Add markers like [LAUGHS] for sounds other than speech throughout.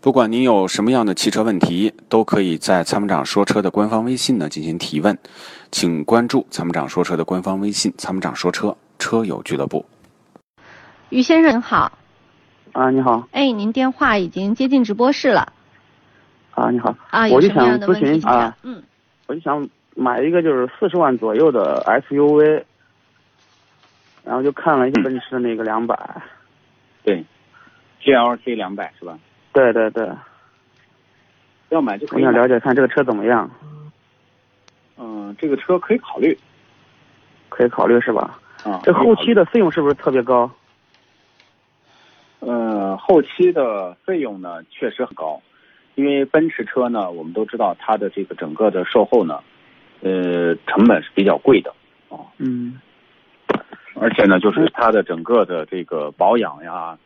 不管您有什么样的汽车问题，都可以在参谋长说车的官方微信呢进行提问，请关注参谋长说车的官方微信“参谋长说车车友俱乐部”。于先生您好，啊，你好，哎，您电话已经接进直播室了。啊，你好，啊，我就有什么样想咨的问题请询啊讲，嗯，我就想买一个就是四十万左右的 SUV，然后就看了一下嗯奔驰的那个两百、对，GLC 两百是吧？对对对，要买就可以买。我想了解看这个车怎么样，嗯，这个车可以考虑可以考虑是吧？啊。这后期的费用是不是特别高？呃，后期的费用呢确实很高，因为奔驰车呢，我们都知道它的这个整个的售后呢，呃，成本是比较贵的啊，嗯而且呢，就是它的整个的这个保养呀，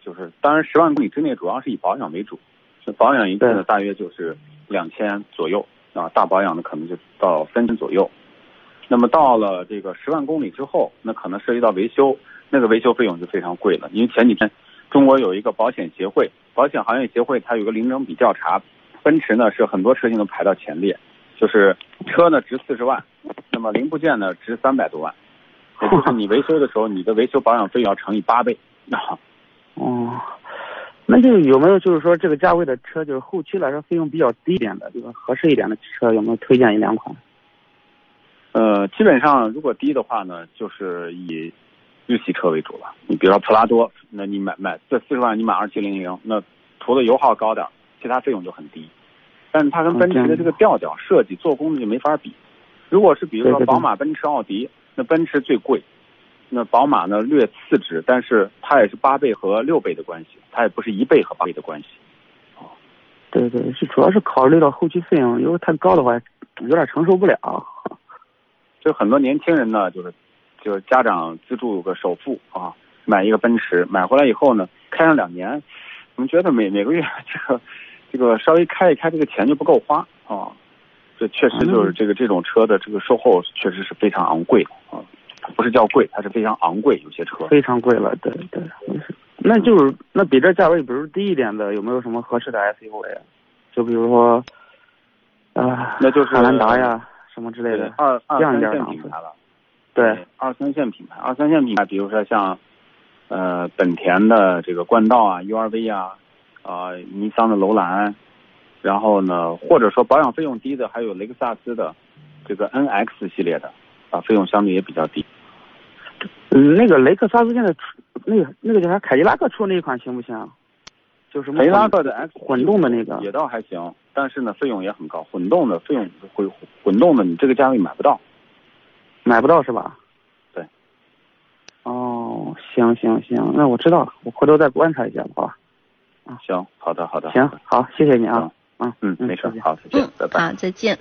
就是当然十万公里之内主要是以保养为主，这保养一次呢大约就是两千左右啊，大保养的可能就到三千左右。那么到了这个十万公里之后，那可能涉及到维修，那个维修费用就非常贵了。因为前几天中国有一个保险协会，保险行业协会它有个零整比调查，奔驰呢是很多车型都排到前列，就是车呢值四十万，那么零部件呢值三百多万，也就是 [LAUGHS] 你维修的时候，你的维修保养费要乘以八倍啊。[LAUGHS] 哦，那就有没有就是说这个价位的车，就是后期来说费用比较低一点的，就是合适一点的车，有没有推荐一两款？呃，基本上如果低的话呢，就是以日系车为主了。你比如说普拉多，那你买买这四十万，你买二七零零，那除了油耗高点，其他费用就很低。但是它跟奔驰的这个调调、设计、做工就没法比。如果是比如说宝马、奔驰、奥迪，那奔驰最贵，那宝马呢略次之，但是它也是八倍和六倍的关系，它也不是一倍和八倍的关系。对对，是主要是考虑到后期费用，如果太高的话，有点承受不了。就很多年轻人呢，就是就是家长资助个首付啊，买一个奔驰，买回来以后呢，开上两年，我们觉得每每个月这个这个稍微开一开，这个钱就不够花啊。这确实就是这个这种车的这个售后确实是非常昂贵啊，它不是叫贵，它是非常昂贵，有些车。非常贵了，对对，那就是那比这价位，比如低一点的，有没有什么合适的 SUV 啊？就比如说，啊、那就是汉兰达呀什么之类的。二二这样一三点档次线品牌了。对，二三线品牌，二三线品牌，比如说像呃本田的这个冠道啊、URV 啊，啊、尼桑的楼兰，然后呢，或者说保养费用低的，还有雷克萨斯的这个 NX 系列的，啊，费用相对也比较低。嗯，那个雷克萨斯现在出那个那个叫啥？凯迪拉克出那一款行不行？就什么凯迪拉克的 X 混动的那个也倒还行，但是呢，费用也很高。混动的费用会混动的，你这个价位买不到。买不到是吧？对。哦，行行行，那我知道了，我回头再观察一下，好吧？行，好的，好的。行，好，谢谢你啊。嗯，嗯没事，好，再见，嗯拜，拜。好，再见。